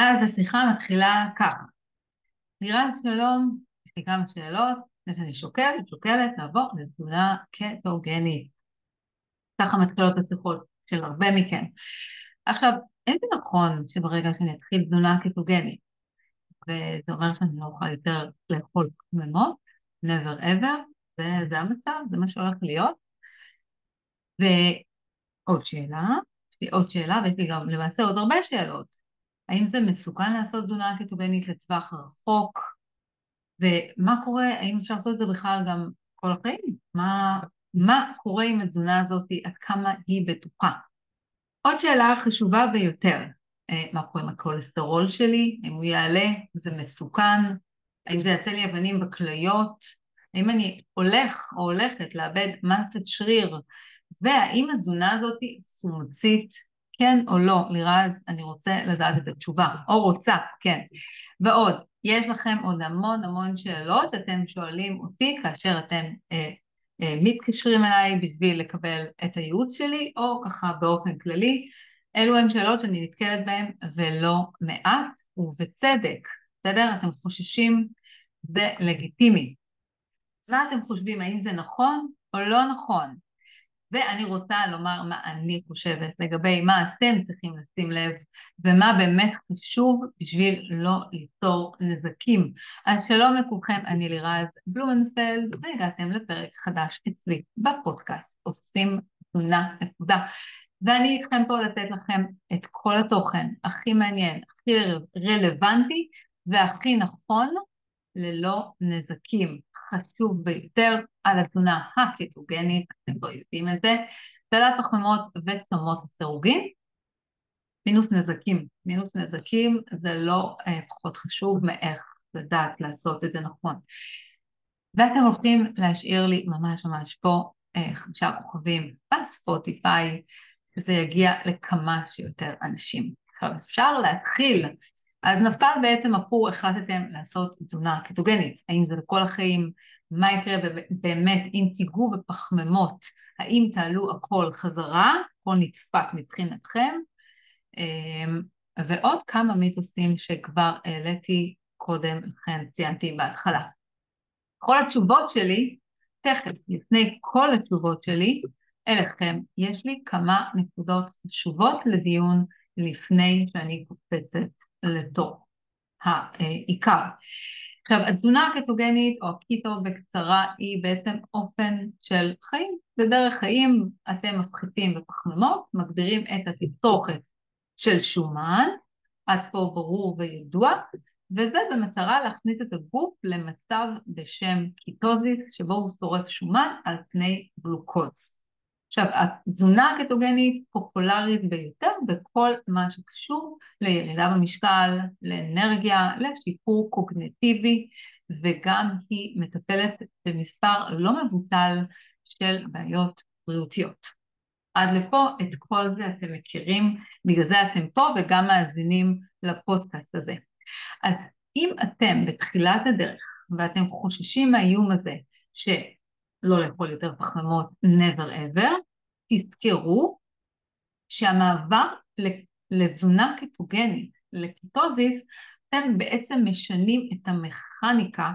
אז השיחה מתחילה ככה. לירז שלום, יש לי כמה שאלות, לפני שאני שוקלת, שוקלת, לעבור לתזונה קטוגנית. ככה מתחילות השיחות של הרבה מכן. עכשיו, אין זה נכון שברגע שאני אתחיל תזונה קטוגנית, וזה אומר שאני לא אוכל יותר לאכול פחמימות, never ever, זה, זה המצב, זה מה שהולך להיות. ועוד שאלה, יש לי עוד שאלה ויש לי גם למעשה עוד הרבה שאלות. האם זה מסוכן לעשות תזונה קטוגנית לטווח רחוק? ומה קורה, האם אפשר לעשות את זה בכלל גם כל החיים? מה, מה קורה עם התזונה הזאת, עד כמה היא בטוחה? עוד שאלה חשובה ביותר, אה, מה קורה עם הכולסטרול שלי? האם הוא יעלה? זה מסוכן? האם זה יעשה לי אבנים בכליות? האם אני הולך או הולכת לאבד מסת שריר? והאם התזונה הזאת סומצית כן או לא, לירז, אני רוצה לדעת את התשובה, או רוצה, כן. ועוד, יש לכם עוד המון המון שאלות שאתם שואלים אותי כאשר אתם אה, אה, מתקשרים אליי בשביל לקבל את הייעוץ שלי, או ככה באופן כללי. אלו הן שאלות שאני נתקלת בהן ולא מעט, ובצדק, בסדר? אתם חוששים, זה לגיטימי. אז מה אתם חושבים, האם זה נכון או לא נכון? ואני רוצה לומר מה אני חושבת לגבי מה אתם צריכים לשים לב ומה באמת חשוב בשביל לא ליצור נזקים. אז שלום לכולכם, אני לירז בלומנפלד והגעתם לפרק חדש אצלי בפודקאסט עושים תזונה נקודה. ואני איתכם פה לתת לכם את כל התוכן הכי מעניין, הכי רלוונטי והכי נכון ללא נזקים. חשוב ביותר על התזונה הקטוגנית, אתם כבר יודעים את זה, סלט פחמימות וצומות הסירוגין, מינוס נזקים. מינוס נזקים זה לא אה, פחות חשוב מאיך לדעת לעשות את זה נכון. ואתם הולכים להשאיר לי ממש ממש פה אה, חמישה כוכבים בספוטיפיי, שזה יגיע לכמה שיותר אנשים. עכשיו אפשר להתחיל אז נפל בעצם הפור, החלטתם לעשות תזונה קטוגנית. האם זה לכל החיים? מה יקרה באמת אם תיגעו בפחמימות? האם תעלו הכל חזרה? הכל נדפק מבחינתכם? אמ, ועוד כמה מיתוסים שכבר העליתי קודם לכן, ציינתי בהתחלה. כל התשובות שלי, תכף, לפני כל התשובות שלי, אליכם, יש לי כמה נקודות חשובות לדיון לפני שאני קופצת לתוך העיקר. עכשיו, התזונה הקטוגנית או ה keto בקצרה היא בעצם אופן של חיים. בדרך חיים אתם מפחיתים בפחמימות, מגבירים את התצרוכת של שומן, עד פה ברור וידוע, וזה במטרה להכניס את הגוף למצב בשם ketosis, שבו הוא שורף שומן על פני גלוקוז. עכשיו, התזונה הקטוגנית פופולרית ביותר בכל מה שקשור לירידה במשקל, לאנרגיה, לשיפור קוגנטיבי, וגם היא מטפלת במספר לא מבוטל של בעיות בריאותיות. עד לפה את כל זה אתם מכירים, בגלל זה אתם פה וגם מאזינים לפודקאסט הזה. אז אם אתם בתחילת הדרך ואתם חוששים מהאיום הזה, ש... לא לאכול יותר פחמימות never ever, תזכרו שהמעבר לתזונה קטוגנית, לקיטוזיס, אתם בעצם משנים את המכניקה,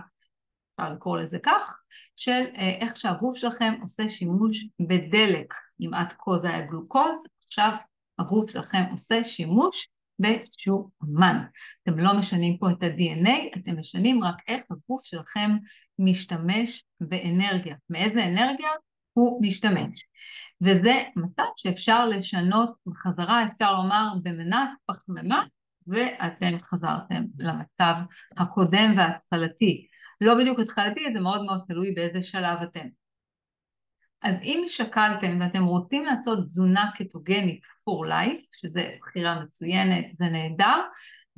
אפשר לקרוא לזה כך, של אה, איך שהגוף שלכם עושה שימוש בדלק. אם עד כה זה היה גלוקוז, עכשיו הגוף שלכם עושה שימוש בשומן. אתם לא משנים פה את ה-DNA, אתם משנים רק איך הגוף שלכם משתמש באנרגיה. מאיזה אנרגיה הוא משתמש. וזה מצב שאפשר לשנות בחזרה, אפשר לומר במנת פחמימה, ואתם חזרתם למצב הקודם וההתחלתי. לא בדיוק התחלתי, זה מאוד מאוד תלוי באיזה שלב אתם. אז אם שקלתם ואתם רוצים לעשות תזונה קטוגנית for life, שזה בחירה מצוינת, זה נהדר,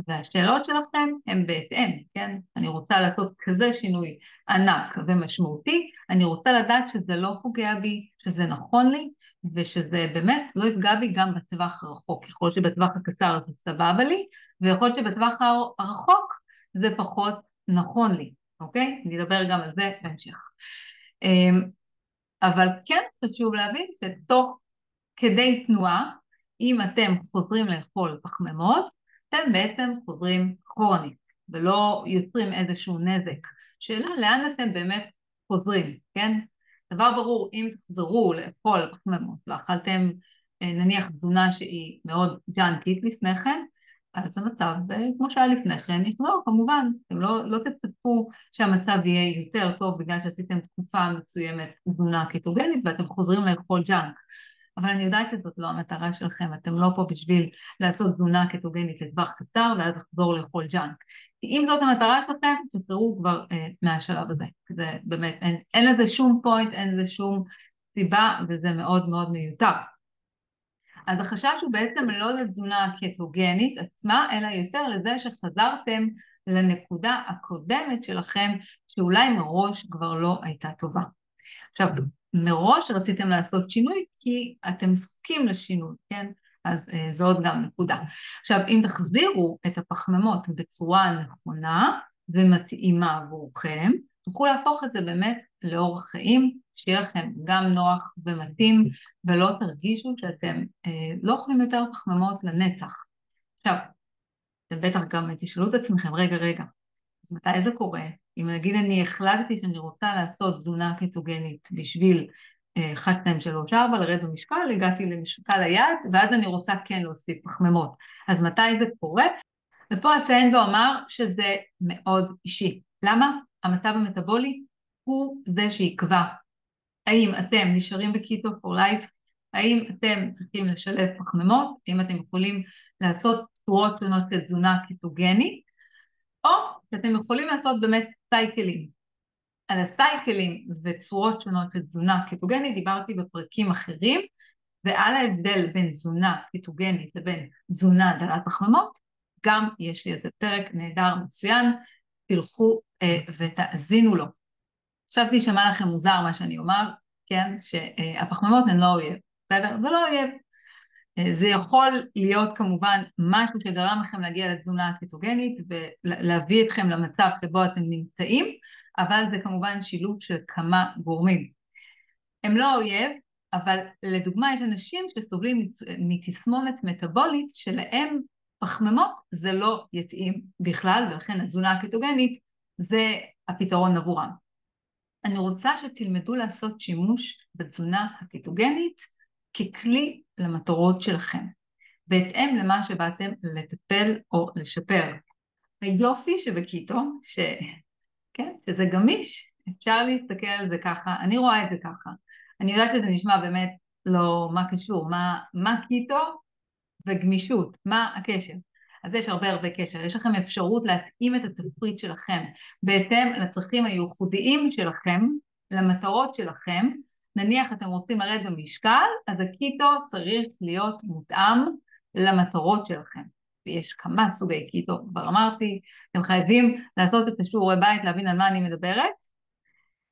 והשאלות שלכם הן בהתאם, כן? אני רוצה לעשות כזה שינוי ענק ומשמעותי, אני רוצה לדעת שזה לא פוגע בי, שזה נכון לי, ושזה באמת לא יפגע בי גם בטווח הרחוק. יכול להיות שבטווח הקצר זה סבבה לי, ויכול להיות שבטווח הרחוק זה פחות נכון לי, אוקיי? נדבר גם על זה בהמשך. אמ, אבל כן חשוב להבין שתוך כדי תנועה, אם אתם חוזרים לאכול פחמימות, אתם בעצם חוזרים כרונית ולא יוצרים איזשהו נזק. שאלה לאן אתם באמת חוזרים, כן? דבר ברור, אם תחזרו לאכול פחמימות ואכלתם אה, נניח תזונה שהיא מאוד ג'אנקית לפני כן, אז המצב, אה, כמו שהיה לפני כן, יחזור כמובן. אתם לא, לא תצפו שהמצב יהיה יותר טוב בגלל שעשיתם תקופה מסוימת תזונה קטוגנית ואתם חוזרים לאכול ג'אנק. אבל אני יודעת שזאת לא המטרה שלכם, אתם לא פה בשביל לעשות תזונה קטוגנית לטווח קצר ואז לחזור לאכול ג'אנק. כי אם זאת המטרה שלכם, תעצרו כבר אה, מהשלב הזה. זה באמת, אין, אין לזה שום point, אין לזה שום סיבה, וזה מאוד מאוד מיותר. אז החשש הוא בעצם לא לתזונה הקטוגנית עצמה, אלא יותר לזה שחזרתם לנקודה הקודמת שלכם, שאולי מראש כבר לא הייתה טובה. עכשיו, מראש רציתם לעשות שינוי כי אתם זקוקים לשינוי, כן? אז אה, זו עוד גם נקודה. עכשיו, אם תחזירו את הפחמימות בצורה נכונה ומתאימה עבורכם, תוכלו להפוך את זה באמת לאורח חיים, שיהיה לכם גם נוח ומתאים, ולא תרגישו שאתם אה, לא אוכלים יותר פחמימות לנצח. עכשיו, אתם בטח גם תשאלו את עצמכם, רגע, רגע, אז מתי זה קורה? אם נגיד אני החלטתי שאני רוצה לעשות תזונה קטוגנית בשביל 1, 2, 3, 4, לרדת במשקל, הגעתי למשקל היעד, ואז אני רוצה כן להוסיף פחמימות. אז מתי זה קורה? ופה הסיין ואומר שזה מאוד אישי. למה? המצב המטבולי הוא זה שיקבע האם אתם נשארים בקיטו for life, האם אתם צריכים לשלב פחמימות, האם אתם יכולים לעשות צורות שונות של תזונה קיטוגנית, או שאתם יכולים לעשות באמת סייקלים. על הסייקלים וצורות שונות של תזונה קיטוגנית דיברתי בפרקים אחרים, ועל ההבדל בין תזונה קיטוגנית לבין תזונה דלת פחמימות, גם יש לי איזה פרק נהדר מצוין, תלכו אה, ותאזינו לו. חשבתי שישמע לכם מוזר מה שאני אומר, כן, שהפחמימות הן לא אויב, בסדר? זה לא אויב. אה, זה יכול להיות כמובן משהו שגרם לכם להגיע לתזונה הקטוגנית ולהביא אתכם למצב שבו אתם נמצאים, אבל זה כמובן שילוב של כמה גורמים. הם לא אויב, אבל לדוגמה יש אנשים שסובלים מתסמונת מטאבולית שלהם פחמימות זה לא יתאים בכלל, ולכן התזונה הקטוגנית זה הפתרון עבורם. אני רוצה שתלמדו לעשות שימוש בתזונה הקטוגנית ככלי למטרות שלכם, בהתאם למה שבאתם לטפל או לשפר. היופי שבקיטו, ש... כן, שזה גמיש, אפשר להסתכל על זה ככה, אני רואה את זה ככה. אני יודעת שזה נשמע באמת לא מה קשור, מה, מה קיטו וגמישות, מה הקשר? אז יש הרבה הרבה קשר, יש לכם אפשרות להתאים את התפריט שלכם בהתאם לצרכים הייחודיים שלכם, למטרות שלכם, נניח אתם רוצים לרדת במשקל, אז ה keto צריך להיות מותאם למטרות שלכם. ויש כמה סוגי keto, כבר אמרתי, אתם חייבים לעשות את השיעורי בית, להבין על מה אני מדברת.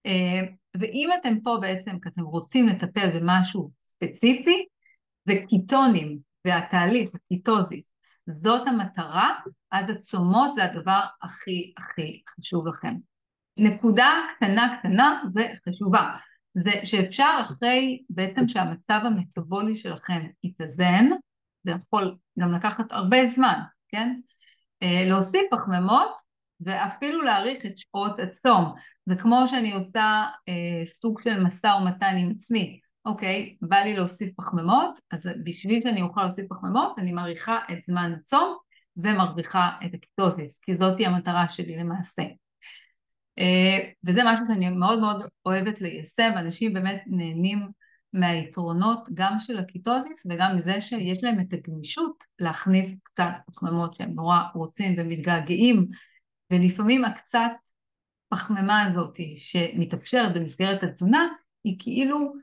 אה, ואם אתם פה בעצם, כי אתם רוצים לטפל במשהו ספציפי, וקטונים והתהליך, ה ketosis, זאת המטרה, אז הצומות זה הדבר הכי הכי חשוב לכם. נקודה קטנה קטנה וחשובה, זה שאפשר אחרי בעצם שהמצב המטבולי שלכם יתאזן, זה יכול גם לקחת הרבה זמן, כן? אה, להוסיף פחמימות ואפילו להאריך את שעות הצום. זה כמו שאני עושה אה, סוג של משא ומתן עם עצמי. אוקיי, בא לי להוסיף פחמימות, אז בשביל שאני אוכל להוסיף פחמימות, אני מעריכה את זמן הצום ומרוויחה את ה ketosis, כי זאתי המטרה שלי למעשה. אה, וזה משהו שאני מאוד מאוד אוהבת ליישם, אנשים באמת נהנים מהיתרונות גם של ה ketosis וגם מזה שיש להם את הגמישות להכניס קצת פחמימות שהם נורא רוצים ומתגעגעים, ולפעמים הקצת פחמימה הזאת שמתאפשרת במסגרת התזונה היא כאילו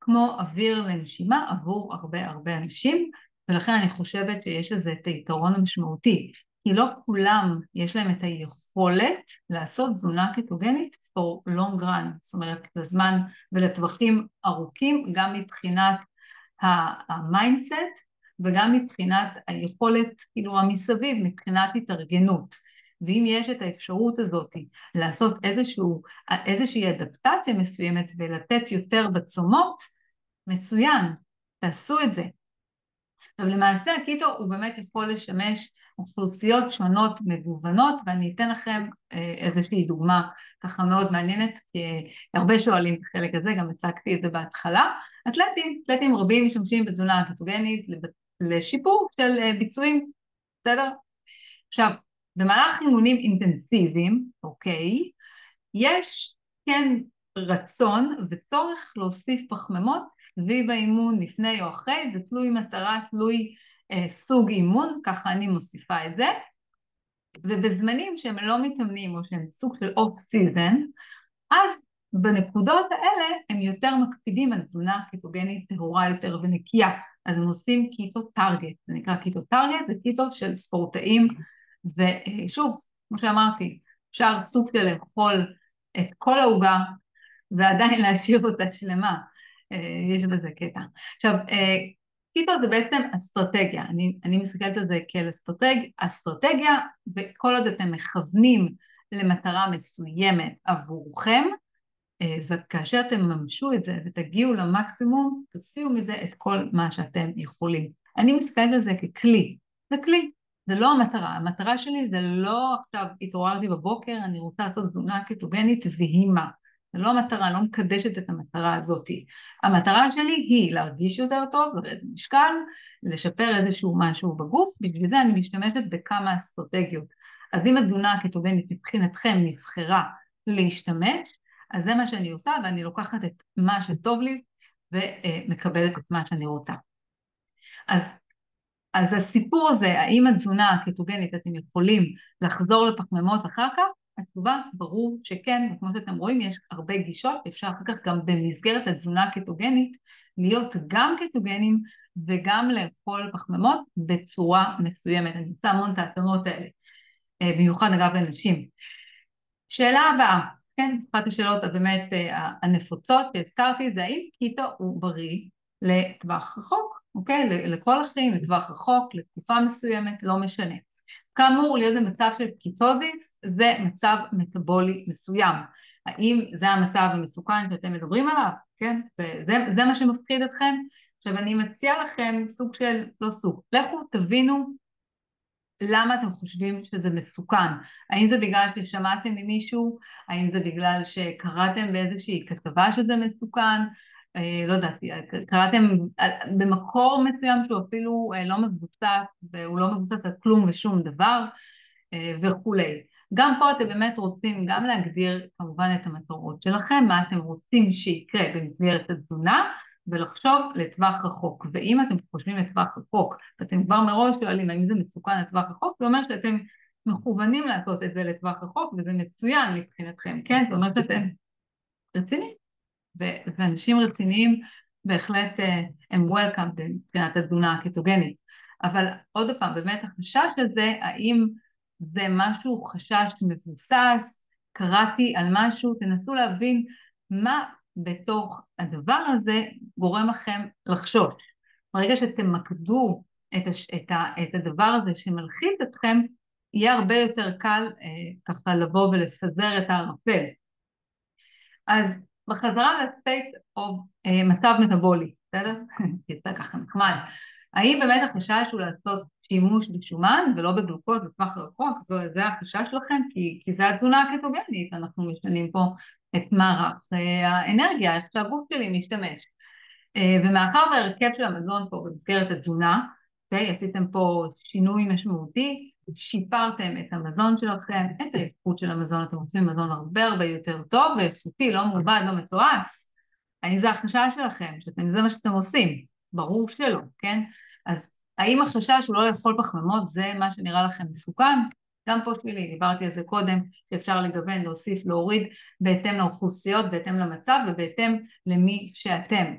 כמו אוויר לנשימה עבור הרבה הרבה אנשים, ולכן אני חושבת שיש לזה את היתרון המשמעותי. כי לא כולם יש להם את היכולת לעשות תזונה קטוגנית for long run, זאת אומרת לזמן ולטווחים ארוכים, גם מבחינת ה mindset וגם מבחינת היכולת, כאילו המסביב, מבחינת התארגנות. ואם יש את האפשרות הזאת לעשות איזשהו, איזושהי אדפטציה מסוימת ולתת יותר בצומות, מצוין, תעשו את זה. עכשיו למעשה הקיטו הוא באמת יכול לשמש אוכלוסיות שונות מגוונות ואני אתן לכם אה, איזושהי דוגמה ככה מאוד מעניינת כי הרבה שואלים את החלק הזה, גם הצגתי את זה בהתחלה. אתלטים, אתלטים רבים משתמשים בתזונה הקטוגנית לשיפור של אה, ביצועים, בסדר? עכשיו, במהלך אימונים אינטנסיביים, אוקיי, יש כן רצון וצורך להוסיף פחמימות סביב האימון לפני או אחרי, זה תלוי מטרה, תלוי אה, סוג אימון, ככה אני מוסיפה את זה. ובזמנים שהם לא מתאמנים או שהם סוג של off season, אז בנקודות האלה הם יותר מקפידים על תזונה קטוגנית טהורה יותר ונקייה, אז הם עושים keto target, זה נקרא keto target, זה keto של ספורטאים, ושוב, כמו שאמרתי, אפשר סוג של לאכול את כל העוגה ועדיין להשאיר אותה שלמה, אה, יש בזה קטע. עכשיו, אה, keto זה בעצם אסטרטגיה, אני, אני מסתכלת על זה כאל אסטרטג, אסטרטגיה, וכל עוד אתם מכוונים למטרה מסוימת עבורכם, אה, וכאשר אתם תממשו את זה ותגיעו למקסימום, תוציאו מזה את כל מה שאתם יכולים. אני מסתכלת על זה ככלי, זה כלי, זה לא המטרה, המטרה שלי זה לא עכשיו התעוררתי בבוקר, אני רוצה לעשות תזונה קטוגנית והיא מה. זה לא המטרה, לא מקדשת את המטרה הזאת. המטרה שלי היא להרגיש יותר טוב, לרדת משקל, לשפר איזשהו משהו בגוף, בשביל זה אני משתמשת בכמה אסטרטגיות. אז אם התזונה הקטוגנית מבחינתכם נבחרה להשתמש, אז זה מה שאני עושה ואני לוקחת את מה שטוב לי ומקבלת את מה שאני רוצה. אז, אז הסיפור הזה, האם התזונה הקטוגנית אתם יכולים לחזור לפחמימות אחר כך, התשובה ברור שכן, וכמו שאתם רואים יש הרבה גישות, אפשר אחר כך גם במסגרת התזונה הקטוגנית להיות גם קטוגנים וגם לאכול פחמימות בצורה מסוימת. אני עושה המון את ההתאמות האלה, אה, במיוחד אגב לנשים. שאלה הבאה, כן, אחת השאלות הבאמת אה, הנפוצות שהזכרתי זה האם keto הוא בריא לטווח רחוק, אוקיי? לכל החיים, לטווח רחוק, לתקופה מסוימת, לא משנה. כאמור, להיות במצב של ketosis זה מצב מטבולי מסוים. האם זה המצב המסוכן שאתם מדברים עליו? כן? זה, זה, זה מה שמפחיד אתכם? עכשיו אני מציעה לכם סוג של, לא סוג, לכו תבינו למה אתם חושבים שזה מסוכן? האם זה בגלל ששמעתם ממישהו? האם זה בגלל שקראתם באיזושהי כתבה שזה מסוכן? אה, לא יודעת, קראתם במקור מסוים שהוא אפילו אה, לא מבוסס, והוא לא מבוסס על כלום ושום דבר אה, וכולי. גם פה אתם באמת רוצים גם להגדיר כמובן את המטרות שלכם, מה אתם רוצים שיקרה במסגרת התזונה, ולחשוב לטווח רחוק. ואם אתם חושבים לטווח רחוק, ואתם כבר מראש שואלים האם זה מסוכן לטווח רחוק, זה אומר שאתם מכוונים לעשות את זה לטווח רחוק, וזה מצוין מבחינתכם, כן? זאת אומרת שאתם רציניים. ואנשים רציניים בהחלט אה, הם וולקאם מבחינת התזונה הקטוגנית. אבל עוד פעם, באמת החשש הזה, האם זה משהו, חשש מבוסס, קראתי על משהו, תנסו להבין מה בתוך הדבר הזה גורם לכם לחשוש. ברגע שתמקדו את, הש, את, ה, את הדבר הזה שמלחיץ אתכם, יהיה הרבה יותר קל אה, ככה לבוא ולפזר את הערפל. אז בחזרה לסטייט או אה, מצב מטאבולי, בסדר? יצא ככה נחמד. האם באמת החשש הוא לעשות שימוש בשומן ולא בגלוקוז בטווח רחוק? זה החשש שלכם? כי, כי זה התזונה הקטוגנית, אנחנו משנים פה את מערך אה, האנרגיה, איך שהגוף שלי משתמש. אה, ומאחר וההרכב של המזון פה במסגרת התזונה, okay, אוקיי, עשיתם פה שינוי משמעותי, שיפרתם את המזון שלכם, את האיכות של המזון, אתם רוצים מזון הרבה הרבה יותר טוב ואיכותי, לא מעובד, לא מתועש. האם זה החשש שלכם, שאתם, זה מה שאתם עושים? ברור שלא, כן? אז האם החשש הוא לא לאכול פחמימות זה מה שנראה לכם מסוכן? גם פה שלי, דיברתי על זה קודם, שאפשר לגוון, להוסיף, להוריד, בהתאם לאוכלוסיות, בהתאם למצב ובהתאם למי שאתם.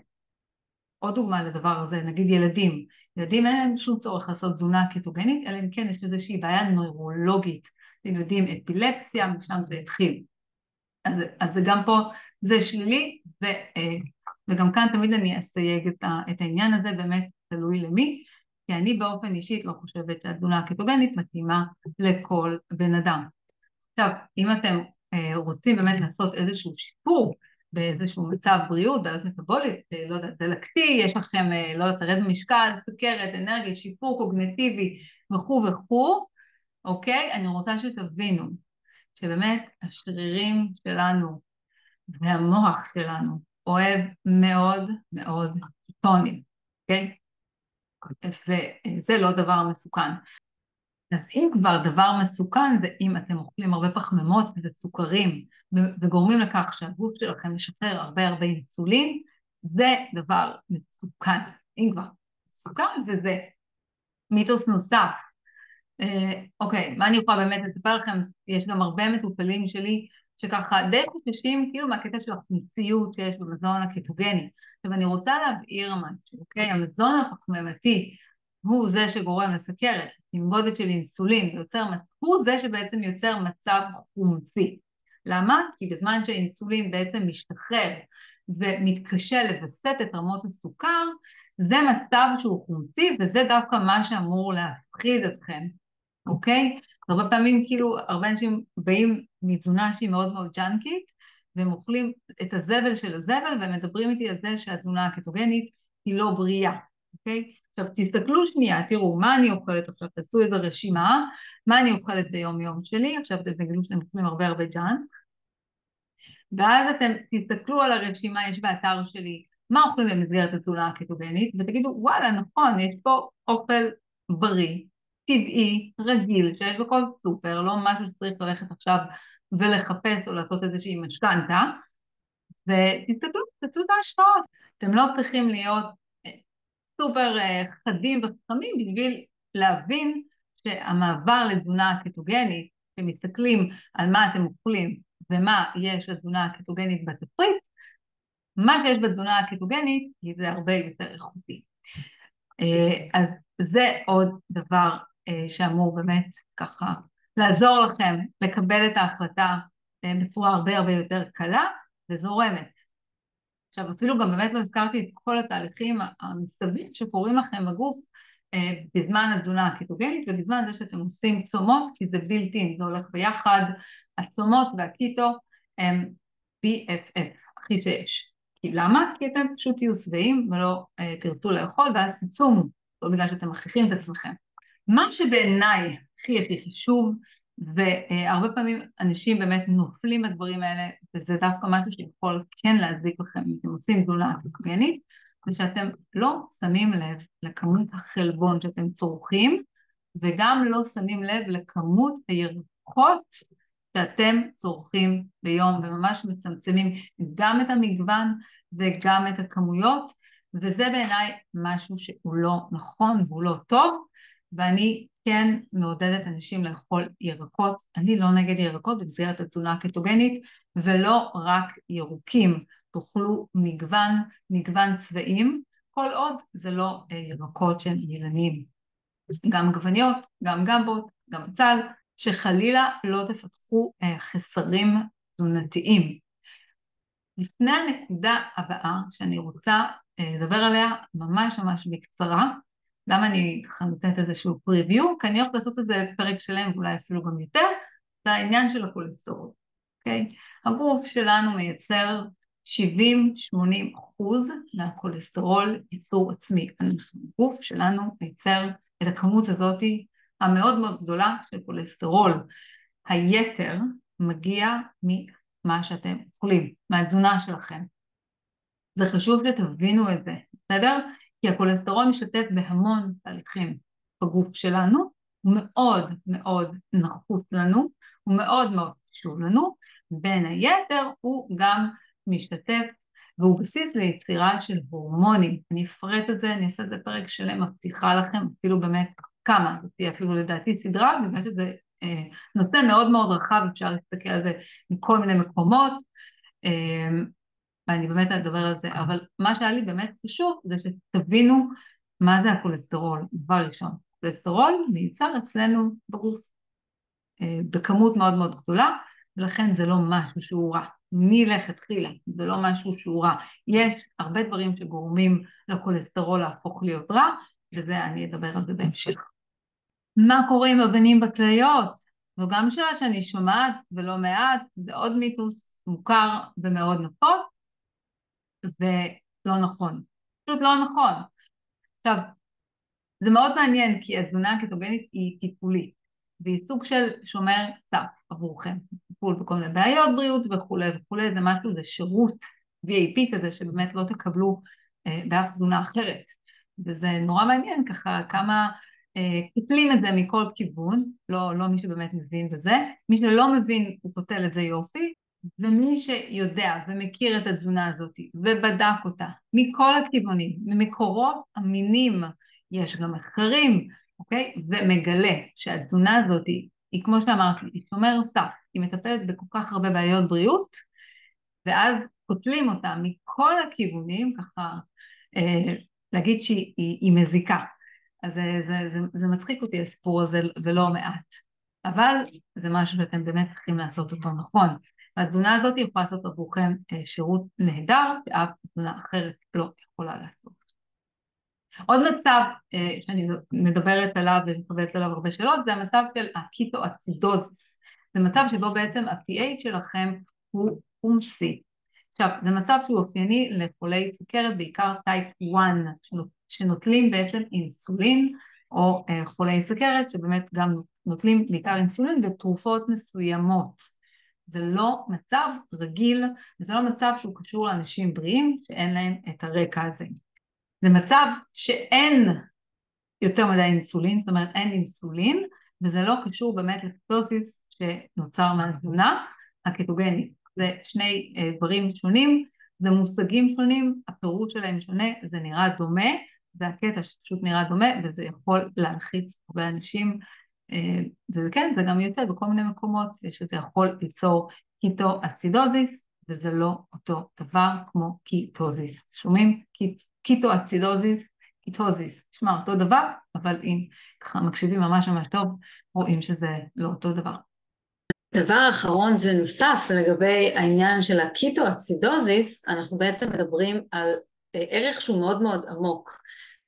עוד דוגמה לדבר הזה, נגיד ילדים. ילדים אין להם שום צורך לעשות תזונה קטוגנית, אלא אם כן יש איזושהי בעיה נוירולוגית. אתם יודעים, אפילפסיה, משם זה התחיל. אז, אז גם פה זה שלילי, ו, אה, וגם כאן תמיד אני אסייג את, ה, את העניין הזה, באמת תלוי למי, כי אני באופן אישית לא חושבת שהתזונה הקטוגנית מתאימה לכל בן אדם. עכשיו, אם אתם אה, רוצים באמת לעשות איזשהו שיפור באיזשהו מצב בריאות, בעיות מטבולית, לא יודעת, דלקתי, יש לכם, לא יודעת, לרד במשקל, סוכרת, אנרגיה, שיפור קוגנטיבי וכו' וכו', אוקיי? אני רוצה שתבינו שבאמת השרירים שלנו והמוח שלנו אוהב מאוד מאוד טונים, אוקיי? וזה לא דבר מסוכן. אז אם כבר דבר מסוכן זה אם אתם אוכלים הרבה פחמימות וסוכרים וגורמים לכך שהגוף שלכם משחרר הרבה הרבה אינסולין, זה דבר מסוכן. אם כבר מסוכן זה זה. מיתוס נוסף, אה, אוקיי, מה אני יכולה באמת לספר לכם? יש גם הרבה מטופלים שלי שככה די חוששים כאילו מהקטע של החומציות שיש במזון הקטוגני. עכשיו אני רוצה להבהיר משהו, אוקיי? המזון הפחמימתי הוא זה שגורם לסכרת, לתנגודת של אינסולין, ויוצר, הוא זה שבעצם יוצר מצב חומצי. למה? כי בזמן שהאינסולין בעצם משתחרר ומתקשה לווסת את רמות הסוכר, זה מצב שהוא חומצי וזה דווקא מה שאמור להפחיד אתכם, אוקיי? הרבה פעמים כאילו הרבה אנשים באים מתזונה שהיא מאוד מאוד ג'אנקית והם אוכלים את הזבל של הזבל והם מדברים איתי על זה שהתזונה הקטוגנית היא לא בריאה, אוקיי? עכשיו תסתכלו שנייה, תראו מה אני אוכלת עכשיו, תעשו איזו רשימה, מה אני אוכלת ביום יום שלי, עכשיו אתם תגידו שאתם אוכלים הרבה הרבה ג'אנק ואז אתם תסתכלו על הרשימה, יש באתר שלי מה אוכלים במסגרת התזונה הקטוגנית? ותגידו וואלה נכון, יש פה אוכל בריא, טבעי, רגיל, שיש בכל סופר, לא משהו שצריך ללכת עכשיו ולחפש או לעשות איזושהי משכנתה, ותסתכלו, תצאו את ההשפעות. אתם לא צריכים להיות סופר אה, חדים וחכמים בשביל להבין שהמעבר לתזונה הקטוגנית, כשמסתכלים על מה אתם אוכלים ומה יש לתזונה הקטוגנית בתפריט, מה שיש בתזונה הקטוגנית זה הרבה יותר איכותי. אה, אז זה עוד דבר אה, שאמור באמת ככה לעזור לכם לקבל את ההחלטה בצורה הרבה הרבה יותר קלה וזורמת. עכשיו אפילו גם באמת לא הזכרתי את כל התהליכים המסביב שקורים לכם בגוף אה, בזמן התזונה הקטוגנית ובזמן זה שאתם עושים צומות כי זה בלתי, זה הולך ביחד, הצומות והקיטו הם BFF, הכי שיש. כי למה? כי אתם פשוט תהיו שבעים ולא תרצו לאכול ואז תצומו, לא בגלל שאתם מכריחים את עצמכם. מה שבעיניי הכי הכי חשוב, והרבה פעמים אנשים באמת נופלים בדברים האלה, וזה דווקא משהו שיכול כן להזיק לכם אם אתם עושים תזונה קטוגנית, זה שאתם לא שמים לב לכמות החלבון שאתם צורכים, וגם לא שמים לב לכמות הירקות שאתם צורכים ביום, וממש מצמצמים גם את המגוון וגם את הכמויות, וזה בעיניי משהו שהוא לא נכון והוא לא טוב, ואני כן מעודדת אנשים לאכול ירקות. אני לא נגד ירקות במסגרת התזונה הקטוגנית, ולא רק ירוקים. תאכלו מגוון, מגוון צבעים, כל עוד זה לא אה, ירקות שהם אילניים. גם עגבניות, גם גמבות, גם צל, שחלילה לא תפתחו אה, חסרים תזונתיים. לפני הנקודה הבאה שאני רוצה אה, לדבר עליה ממש ממש בקצרה, למה אני ככה נותנת איזשהו פריוויו? כי אני הולכת לעשות את זה פרק שלם ואולי אפילו גם יותר, זה העניין של הכולסטרול, אוקיי? הגוף שלנו מייצר 70-80 אחוז מהכולסטרול ייצור עצמי. הגוף שלנו מייצר את הכמות הזאת המאוד מאוד גדולה של כולסטרול. היתר מגיע ממה שאתם אוכלים, מהתזונה שלכם. זה חשוב שתבינו את זה, בסדר? כי הכולסטרול משתתף בהמון תהליכים בגוף שלנו, הוא מאוד מאוד נחוץ לנו, הוא מאוד מאוד חשוב לנו, בין היתר הוא גם משתתף והוא בסיס ליצירה של הורמונים. אני אפרט את זה, אני אעשה את זה פרק שלם, מבטיחה לכם, אפילו באמת כמה, זה תהיה אפילו לדעתי סדרה, בגלל שזה אה, נושא מאוד מאוד רחב, אפשר להסתכל על זה מכל מיני מקומות. אה, ואני באמת אדבר על זה, אבל מה שהיה לי באמת חשוב זה שתבינו מה זה הכולסטרול, דבר ראשון. כולסטרול מיוצר אצלנו בגוף אה, בכמות מאוד מאוד גדולה, ולכן זה לא משהו שהוא רע. מלכתחילה, זה לא משהו שהוא רע. יש הרבה דברים שגורמים לכולסטרול להפוך להיות רע, וזה, אני אדבר על זה בהמשך. מה קורה עם אבנים בכליות? זו גם שאלה שאני שומעת ולא מעט, זה עוד מיתוס מוכר ומאוד נפוץ. ולא נכון. פשוט לא נכון. עכשיו, זה מאוד מעניין כי התזונה הקטוגנית היא טיפולית והיא סוג של שומר סף עבורכם, טיפול בכל מיני בעיות בריאות וכולי וכולי, זה משהו, זה שירות VAP כזה שבאמת לא תקבלו אה, באף תזונה אחרת. וזה נורא מעניין ככה כמה אה, טיפלים את זה מכל כיוון, לא, לא מי שבאמת מבין בזה, מי שלא מבין הוא פותל את זה יופי, ומי שיודע ומכיר את התזונה הזאת ובדק אותה מכל הכיוונים, ממקורות אמינים, יש גם מחקרים, אוקיי? ומגלה שהתזונה הזאת היא כמו שאמרתי, היא שומר סף, היא מטפלת בכל כך הרבה בעיות בריאות, ואז קוטלים אותה מכל הכיוונים, ככה אה, להגיד שהיא היא, היא מזיקה. אז זה, זה, זה, זה מצחיק אותי הסיפור הזה ולא מעט. אבל זה משהו שאתם באמת צריכים לעשות אותו נכון. והתזונה הזאת יכולה לעשות עבורכם אה, שירות נהדר, שאף תזונה אחרת לא יכולה לעשות. עוד מצב אה, שאני מדברת עליו ומקבלת עליו הרבה שאלות, זה המצב של הקיטואצידוזיס. זה מצב שבו בעצם ה-PH שלכם הוא חומסי. עכשיו, זה מצב שהוא אופייני לחולי סוכרת, בעיקר טייפ 1, שנוטלים בעצם אינסולין, או אה, חולי סוכרת שבאמת גם נוטלים בעיקר אינסולין ותרופות מסוימות. זה לא מצב רגיל, וזה לא מצב שהוא קשור לאנשים בריאים שאין להם את הרקע הזה. זה מצב שאין יותר מדי אינסולין, זאת אומרת אין אינסולין, וזה לא קשור באמת לקטוסיס שנוצר מהתזונה הקטוגנית. זה שני אה, דברים שונים, זה מושגים שונים, הפירוש שלהם שונה, זה נראה דומה, זה הקטע שפשוט נראה דומה, וזה יכול להלחיץ הרבה אנשים, וכן, זה גם יוצא בכל מיני מקומות, שזה יכול ליצור קיטו אצידוזיס, וזה לא אותו דבר כמו קיטוזיס. שומעים? קיטו אצידוזיס, קיטוזיס. נשמע אותו דבר, אבל אם ככה מקשיבים ממש ממש טוב, רואים שזה לא אותו דבר. דבר אחרון ונוסף לגבי העניין של הקיטואצידוזיס, אנחנו בעצם מדברים על אה, ערך שהוא מאוד מאוד עמוק.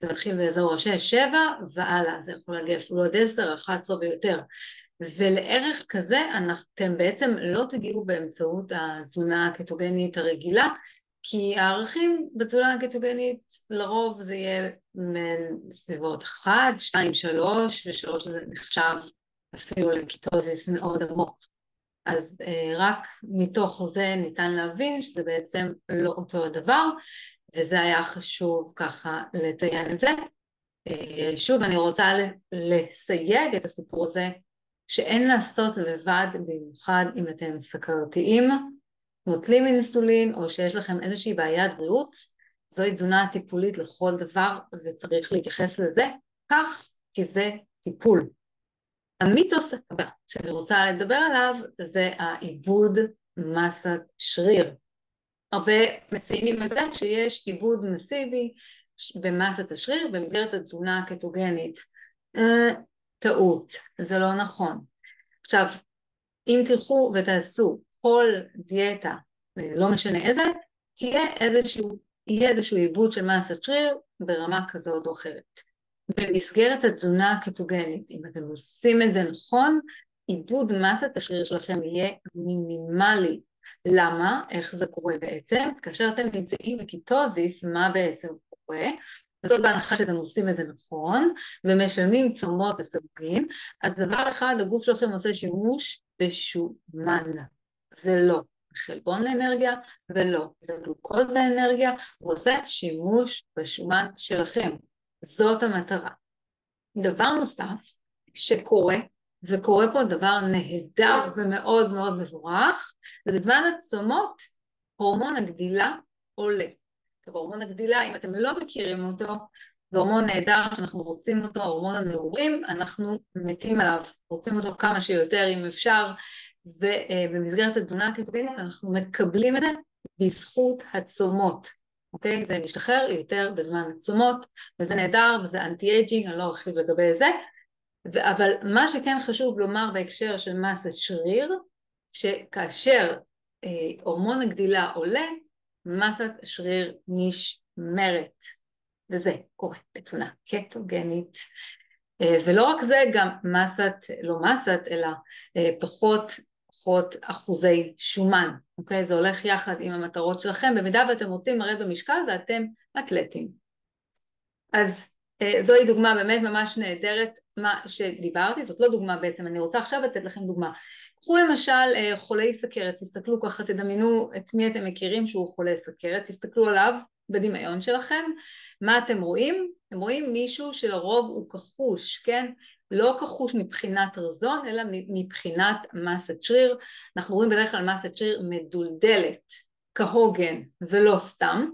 זה מתחיל באזור השש, שבע והלאה, זה יכול להגיע אפילו עד עשר, אחת עשרה ויותר. ולערך כזה אתם בעצם לא תגיעו באמצעות התזונה הקטוגנית הרגילה, כי הערכים בתזונה הקטוגנית לרוב זה יהיה מסביבות 1, 2, 3, ו-3 זה נחשב אפילו לקיטוזיס מאוד עמוק. אז אה, רק מתוך זה ניתן להבין שזה בעצם לא אותו הדבר, וזה היה חשוב ככה לציין את זה. אה, שוב, אני רוצה לסייג את הסיפור הזה, שאין לעשות לבד, במיוחד אם אתם סכרתיים, נוטלים אינסולין, או שיש לכם איזושהי בעיית בריאות, זוהי תזונה טיפולית לכל דבר, וצריך להתייחס לזה כך, כי זה טיפול. המיתוס הבא שאני רוצה לדבר עליו זה העיבוד מסת שריר. הרבה מציינים את זה שיש עיבוד מסיבי במסת השריר במסגרת התזונה הקטוגנית. אה, טעות, זה לא נכון. עכשיו, אם תלכו ותעשו כל דיאטה, לא משנה איזה, תהיה איזשהו, יהיה איזשהו עיבוד של מסת שריר ברמה כזאת או אחרת. במסגרת התזונה הקטוגנית, אם אתם עושים את זה נכון, עיבוד מסת השריר שלכם יהיה מינימלי. למה? איך זה קורה בעצם? כאשר אתם נמצאים בקיטוזיס, מה בעצם קורה? זאת בהנחה שאתם עושים את זה נכון, ומשלמים צומות לסירוגין, אז דבר אחד, הגוף שלכם עושה שימוש בשומן, ולא חלבון לאנרגיה, ולא בגלוקוז לאנרגיה, הוא עושה שימוש בשומן שלכם. זאת המטרה. דבר נוסף שקורה, וקורה פה דבר נהדר ומאוד מאוד מבורך, זה בזמן הצומות הורמון הגדילה עולה. הורמון הגדילה, אם אתם לא מכירים אותו, זה הורמון נהדר שאנחנו רוצים אותו, הורמון הנעורים, אנחנו מתים עליו, רוצים אותו כמה שיותר אם אפשר, ובמסגרת התזונה הקטוגנית אנחנו מקבלים את זה בזכות הצומות. אוקיי? זה משתחרר יותר בזמן הצומות, וזה נהדר, וזה anti-aging, אני לא ארחיב לגבי זה, אבל מה שכן חשוב לומר בהקשר של מסת שריר, שכאשר אה, הורמון הגדילה עולה, מסת השריר נשמרת, וזה קורה בתזונה קטוגנית. אה, ולא רק זה, גם מסת, לא מסת, אלא אה, פחות פחות אחוזי שומן, אוקיי? זה הולך יחד עם המטרות שלכם, במידה ואתם רוצים לרדת במשקל ואתם אתלטים. אז זוהי דוגמה באמת ממש נהדרת מה שדיברתי, זאת לא דוגמה בעצם, אני רוצה עכשיו לתת לכם דוגמה. קחו למשל אה, חולי סכרת, תסתכלו ככה, תדמיינו את מי אתם מכירים שהוא חולה סכרת, תסתכלו עליו בדמיון שלכם, מה אתם רואים? אתם רואים מישהו שלרוב הוא כחוש, כן? לא כחוש מבחינת רזון, אלא מבחינת מסת שריר. אנחנו רואים בדרך כלל מסת שריר מדולדלת כהוגן ולא סתם,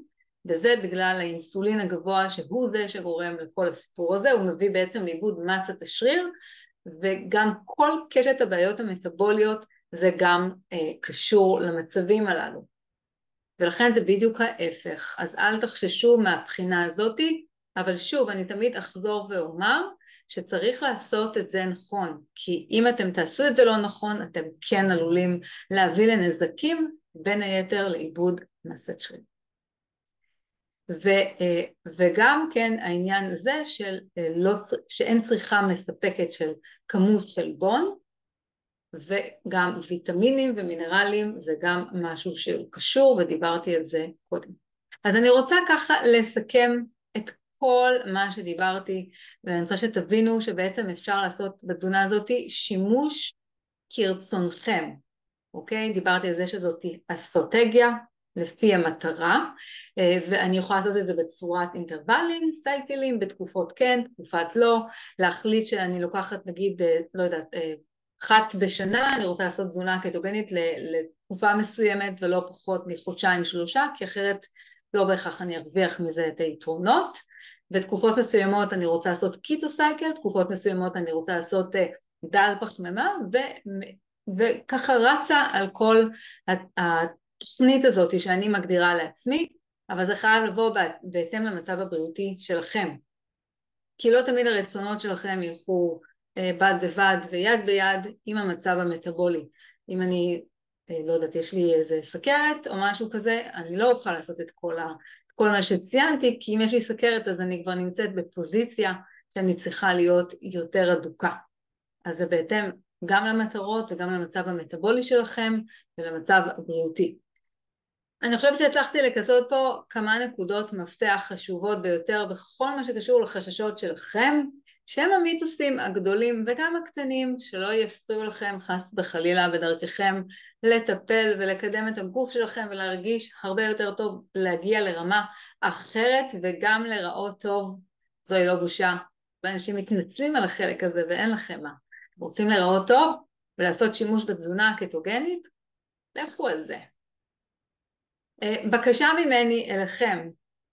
וזה בגלל האינסולין הגבוה שהוא זה שגורם לכל הסיפור הזה, הוא מביא בעצם לאיבוד מסת השריר, וגם כל קשת הבעיות המטבוליות זה גם אה, קשור למצבים הללו. ולכן זה בדיוק ההפך, אז אל תחששו מהבחינה הזאתי, אבל שוב, אני תמיד אחזור ואומר שצריך לעשות את זה נכון, כי אם אתם תעשו את זה לא נכון, אתם כן עלולים להביא לנזקים, בין היתר לאיבוד מסת שריר. ו, אה, וגם כן העניין הזה של אה, לא, שאין צריכה מספקת של כמות של בון וגם ויטמינים ומינרלים זה גם משהו שהוא קשור ודיברתי על זה קודם. אז אני רוצה ככה לסכם את כל מה שדיברתי ואני רוצה שתבינו שבעצם אפשר לעשות בתזונה הזאת שימוש כרצונכם, אוקיי? דיברתי על זה שזאת אסטרטגיה לפי המטרה ואני יכולה לעשות את זה בצורת אינטרוולים, סייקלים, בתקופות כן, תקופת לא, להחליט שאני לוקחת נגיד, לא יודעת, אחת בשנה, אני רוצה לעשות תזונה קטוגנית לתקופה מסוימת ולא פחות מחודשיים שלושה, כי אחרת לא בהכרח אני ארוויח מזה את היתרונות. בתקופות מסוימות אני רוצה לעשות קיטו סייקל, תקופות מסוימות אני רוצה לעשות אה, דל פחמימה, ו, וככה רצה על כל התוכנית הזאת שאני מגדירה לעצמי, אבל זה חייב לבוא בהתאם למצב הבריאותי שלכם. כי לא תמיד הרצונות שלכם ילכו אה, בד בבד ויד ביד עם המצב המטבולי. אם אני, אה, לא יודעת, יש לי איזה סכרת או משהו כזה, אני לא אוכל לעשות את כל, ה, כל מה שציינתי, כי אם יש לי סכרת אז אני כבר נמצאת בפוזיציה שאני צריכה להיות יותר אדוקה. אז זה בהתאם גם למטרות וגם למצב המטבולי שלכם ולמצב הבריאותי. אני חושבת שהצלחתי לכסות פה כמה נקודות מפתח חשובות ביותר בכל מה שקשור לחששות שלכם שהם המיתוסים הגדולים וגם הקטנים שלא יפריעו לכם חס וחלילה בדרככם לטפל ולקדם את הגוף שלכם ולהרגיש הרבה יותר טוב להגיע לרמה אחרת וגם לראות טוב זוהי לא בושה ואנשים מתנצלים על החלק הזה ואין לכם מה רוצים לראות טוב ולעשות שימוש בתזונה הקטוגנית? לכו על זה. אה, בקשה ממני אליכם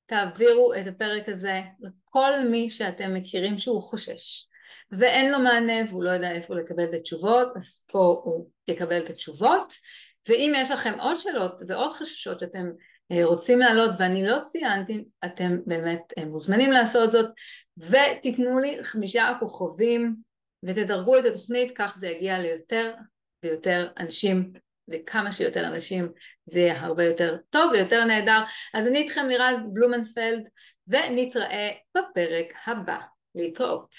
תעבירו את הפרק הזה לכל מי שאתם מכירים שהוא חושש ואין לו מענה והוא לא יודע איפה לקבל את התשובות אז פה הוא יקבל את התשובות. ואם יש לכם עוד שאלות ועוד חששות שאתם אה, רוצים להעלות ואני לא ציינתי אתם באמת אה, מוזמנים לעשות זאת ותיתנו לי חמישה כוכבים ותדרגו את התוכנית כך זה יגיע ליותר ויותר אנשים וכמה שיותר אנשים זה יהיה הרבה יותר טוב ויותר נהדר. אז אני איתכם לירז בלומנפלד ונתראה בפרק הבא. להתראות.